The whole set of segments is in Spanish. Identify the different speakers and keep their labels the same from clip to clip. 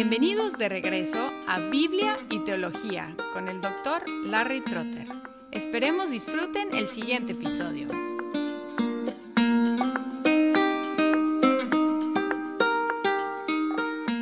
Speaker 1: Bienvenidos de regreso a Biblia y Teología con el doctor Larry Trotter. Esperemos disfruten el siguiente episodio.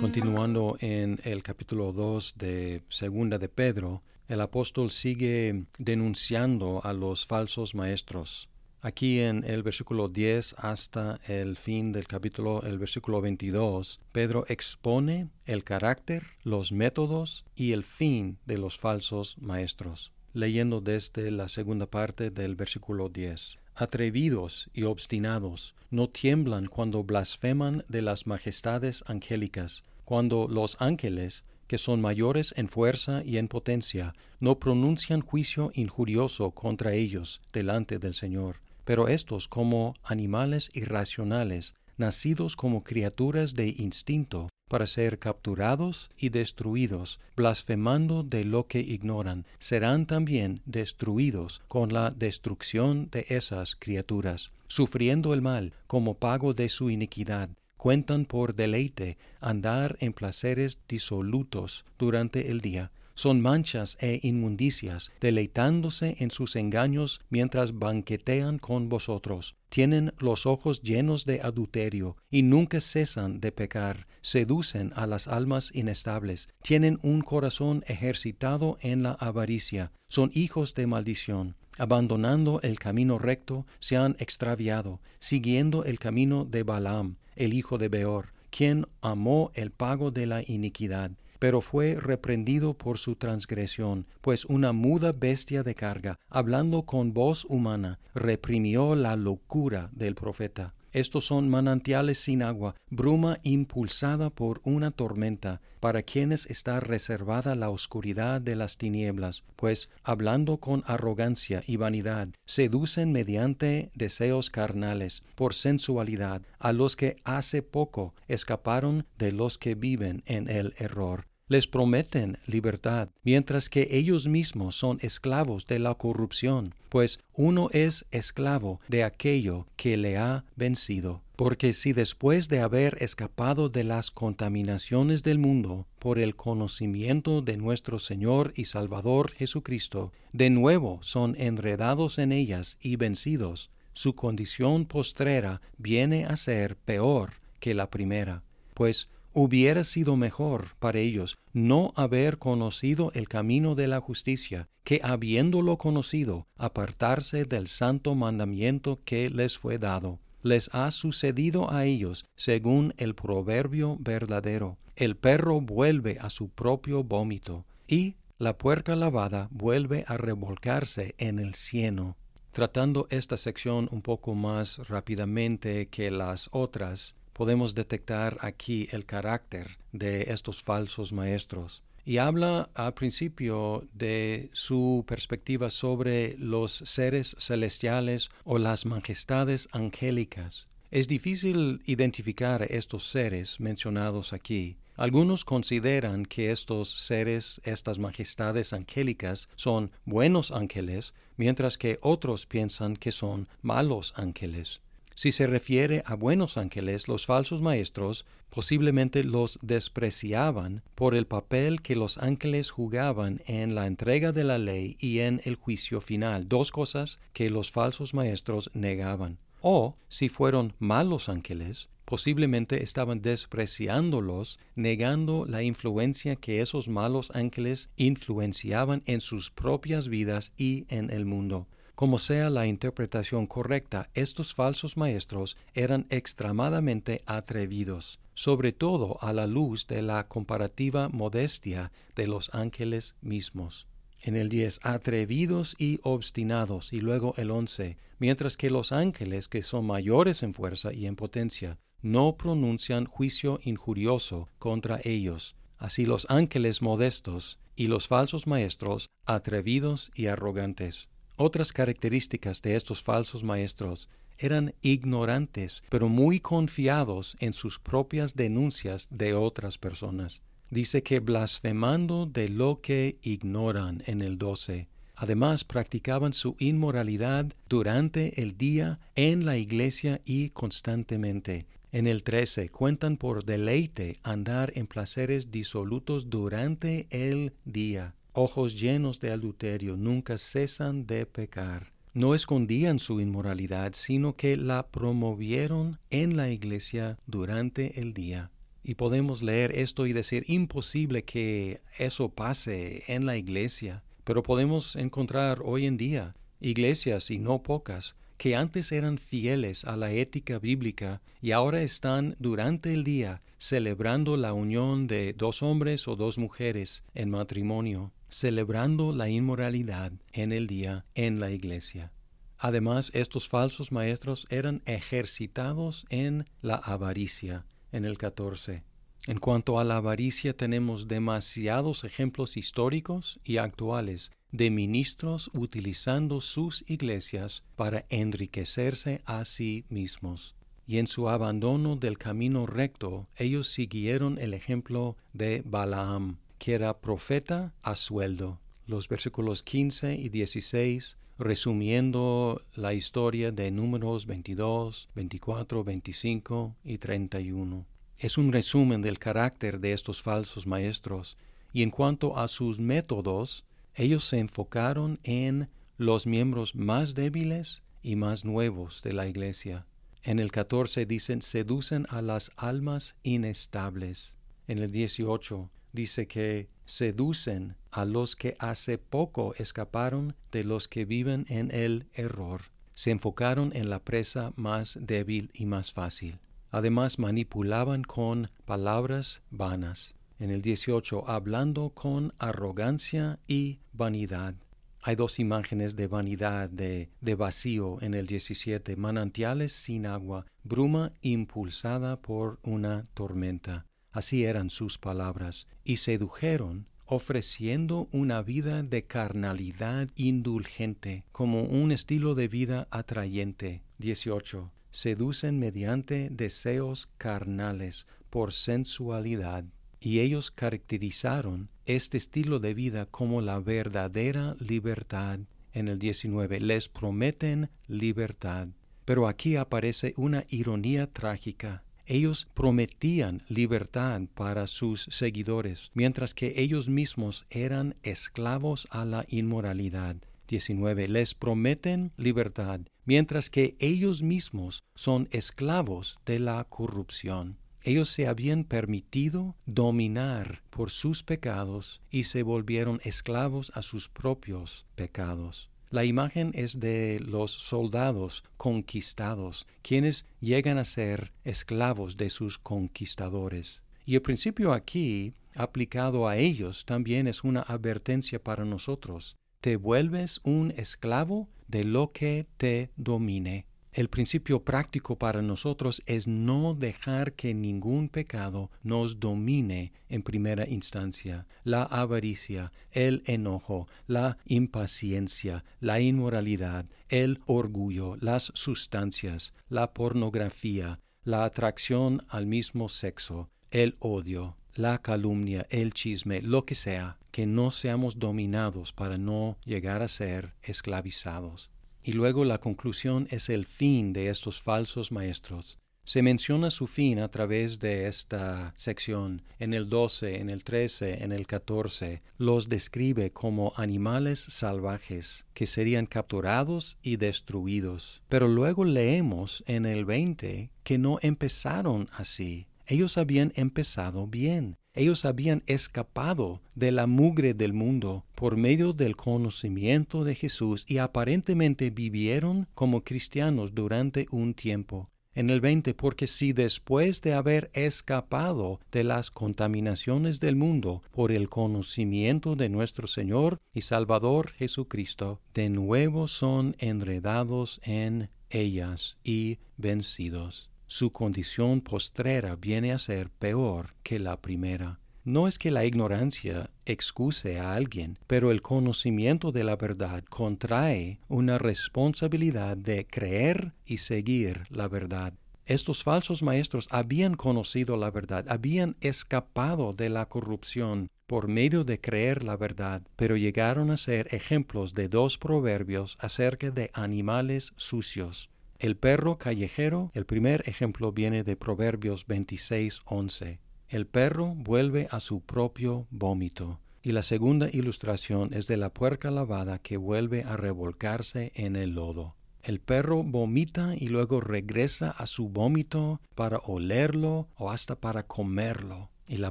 Speaker 2: Continuando en el capítulo 2 de Segunda de Pedro, el apóstol sigue denunciando a los falsos maestros. Aquí en el versículo 10 hasta el fin del capítulo, el versículo 22, Pedro expone el carácter, los métodos y el fin de los falsos maestros. Leyendo desde la segunda parte del versículo 10. Atrevidos y obstinados, no tiemblan cuando blasfeman de las majestades angélicas, cuando los ángeles que son mayores en fuerza y en potencia, no pronuncian juicio injurioso contra ellos delante del Señor. Pero estos, como animales irracionales, nacidos como criaturas de instinto, para ser capturados y destruidos, blasfemando de lo que ignoran, serán también destruidos con la destrucción de esas criaturas, sufriendo el mal como pago de su iniquidad cuentan por deleite andar en placeres disolutos durante el día. Son manchas e inmundicias, deleitándose en sus engaños mientras banquetean con vosotros. Tienen los ojos llenos de adulterio y nunca cesan de pecar. Seducen a las almas inestables. Tienen un corazón ejercitado en la avaricia. Son hijos de maldición abandonando el camino recto, se han extraviado, siguiendo el camino de Balaam, el hijo de Beor, quien amó el pago de la iniquidad, pero fue reprendido por su transgresión, pues una muda bestia de carga, hablando con voz humana, reprimió la locura del profeta. Estos son manantiales sin agua, bruma impulsada por una tormenta, para quienes está reservada la oscuridad de las tinieblas, pues, hablando con arrogancia y vanidad, seducen mediante deseos carnales, por sensualidad, a los que hace poco escaparon de los que viven en el error les prometen libertad, mientras que ellos mismos son esclavos de la corrupción, pues uno es esclavo de aquello que le ha vencido. Porque si después de haber escapado de las contaminaciones del mundo por el conocimiento de nuestro Señor y Salvador Jesucristo, de nuevo son enredados en ellas y vencidos, su condición postrera viene a ser peor que la primera, pues Hubiera sido mejor para ellos no haber conocido el camino de la justicia, que habiéndolo conocido, apartarse del santo mandamiento que les fue dado. Les ha sucedido a ellos según el proverbio verdadero. El perro vuelve a su propio vómito, y la puerca lavada vuelve a revolcarse en el cieno. Tratando esta sección un poco más rápidamente que las otras, podemos detectar aquí el carácter de estos falsos maestros. Y habla al principio de su perspectiva sobre los seres celestiales o las majestades angélicas. Es difícil identificar estos seres mencionados aquí. Algunos consideran que estos seres, estas majestades angélicas, son buenos ángeles, mientras que otros piensan que son malos ángeles. Si se refiere a buenos ángeles, los falsos maestros posiblemente los despreciaban por el papel que los ángeles jugaban en la entrega de la ley y en el juicio final, dos cosas que los falsos maestros negaban. O, si fueron malos ángeles, posiblemente estaban despreciándolos, negando la influencia que esos malos ángeles influenciaban en sus propias vidas y en el mundo. Como sea la interpretación correcta, estos falsos maestros eran extremadamente atrevidos, sobre todo a la luz de la comparativa modestia de los ángeles mismos. En el 10, atrevidos y obstinados, y luego el 11, mientras que los ángeles, que son mayores en fuerza y en potencia, no pronuncian juicio injurioso contra ellos. Así los ángeles modestos y los falsos maestros, atrevidos y arrogantes. Otras características de estos falsos maestros eran ignorantes, pero muy confiados en sus propias denuncias de otras personas. Dice que blasfemando de lo que ignoran en el 12. Además, practicaban su inmoralidad durante el día en la iglesia y constantemente. En el 13 cuentan por deleite andar en placeres disolutos durante el día. Ojos llenos de adulterio nunca cesan de pecar. No escondían su inmoralidad, sino que la promovieron en la iglesia durante el día. Y podemos leer esto y decir, imposible que eso pase en la iglesia. Pero podemos encontrar hoy en día iglesias, y no pocas, que antes eran fieles a la ética bíblica y ahora están durante el día celebrando la unión de dos hombres o dos mujeres en matrimonio, celebrando la inmoralidad en el día en la iglesia. Además, estos falsos maestros eran ejercitados en la avaricia, en el 14. En cuanto a la avaricia, tenemos demasiados ejemplos históricos y actuales de ministros utilizando sus iglesias para enriquecerse a sí mismos. Y en su abandono del camino recto, ellos siguieron el ejemplo de Balaam, que era profeta a sueldo. Los versículos 15 y 16, resumiendo la historia de números 22, 24, 25 y 31. Es un resumen del carácter de estos falsos maestros, y en cuanto a sus métodos, ellos se enfocaron en los miembros más débiles y más nuevos de la iglesia. En el 14 dicen, seducen a las almas inestables. En el 18 dice que seducen a los que hace poco escaparon de los que viven en el error. Se enfocaron en la presa más débil y más fácil. Además manipulaban con palabras vanas en el 18, hablando con arrogancia y vanidad. Hay dos imágenes de vanidad, de, de, vacío en el 17, manantiales sin agua, bruma impulsada por una tormenta. Así eran sus palabras, y sedujeron, ofreciendo una vida de carnalidad indulgente, como un estilo de vida atrayente. 18. Seducen mediante deseos carnales, por sensualidad y ellos caracterizaron este estilo de vida como la verdadera libertad. En el 19 les prometen libertad. Pero aquí aparece una ironía trágica. Ellos prometían libertad para sus seguidores, mientras que ellos mismos eran esclavos a la inmoralidad. 19. Les prometen libertad, mientras que ellos mismos son esclavos de la corrupción. Ellos se habían permitido dominar por sus pecados y se volvieron esclavos a sus propios pecados. La imagen es de los soldados conquistados, quienes llegan a ser esclavos de sus conquistadores. Y el principio aquí, aplicado a ellos, también es una advertencia para nosotros. Te vuelves un esclavo de lo que te domine. El principio práctico para nosotros es no dejar que ningún pecado nos domine en primera instancia. La avaricia, el enojo, la impaciencia, la inmoralidad, el orgullo, las sustancias, la pornografía, la atracción al mismo sexo, el odio, la calumnia, el chisme, lo que sea, que no seamos dominados para no llegar a ser esclavizados. Y luego la conclusión es el fin de estos falsos maestros. Se menciona su fin a través de esta sección. En el 12, en el 13, en el 14, los describe como animales salvajes que serían capturados y destruidos. Pero luego leemos en el 20 que no empezaron así. Ellos habían empezado bien ellos habían escapado de la mugre del mundo por medio del conocimiento de Jesús y aparentemente vivieron como cristianos durante un tiempo. En el 20, porque si después de haber escapado de las contaminaciones del mundo por el conocimiento de nuestro Señor y Salvador Jesucristo, de nuevo son enredados en ellas y vencidos su condición postrera viene a ser peor que la primera. No es que la ignorancia excuse a alguien, pero el conocimiento de la verdad contrae una responsabilidad de creer y seguir la verdad. Estos falsos maestros habían conocido la verdad, habían escapado de la corrupción por medio de creer la verdad, pero llegaron a ser ejemplos de dos proverbios acerca de animales sucios El perro callejero, el primer ejemplo viene de Proverbios 26, 11. El perro vuelve a su propio vómito. Y la segunda ilustración es de la puerca lavada que vuelve a revolcarse en el lodo. El perro vomita y luego regresa a su vómito para olerlo o hasta para comerlo. Y la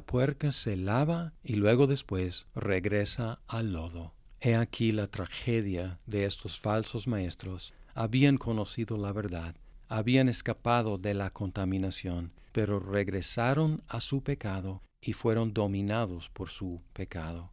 Speaker 2: puerca se lava y luego después regresa al lodo. He aquí la tragedia de estos falsos maestros habían conocido la verdad, habían escapado de la contaminación, pero regresaron a su pecado y fueron dominados por su pecado.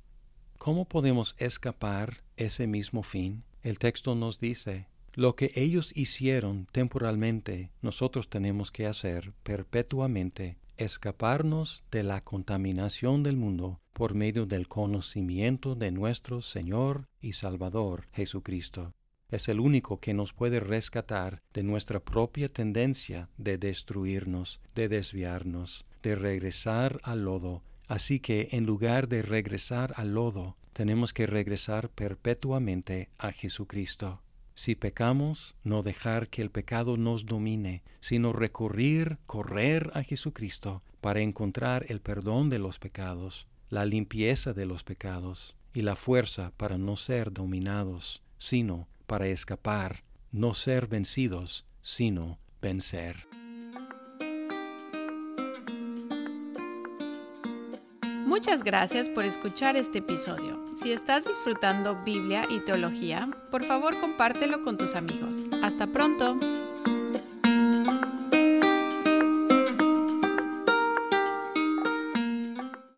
Speaker 2: ¿Cómo podemos escapar ese mismo fin? El texto nos dice, lo que ellos hicieron temporalmente, nosotros tenemos que hacer perpetuamente, escaparnos de la contaminación del mundo por medio del conocimiento de nuestro Señor y Salvador Jesucristo es el único que nos puede rescatar de nuestra propia tendencia de destruirnos, de desviarnos, de regresar al lodo. Así que en lugar de regresar al lodo, tenemos que regresar perpetuamente a Jesucristo. Si pecamos, no dejar que el pecado nos domine, sino recurrir, correr a Jesucristo para encontrar el perdón de los pecados, la limpieza de los pecados y la fuerza para no ser dominados, sino para escapar, no ser vencidos, sino vencer.
Speaker 1: Muchas gracias por escuchar este episodio. Si estás disfrutando Biblia y teología, por favor compártelo con tus amigos. Hasta pronto.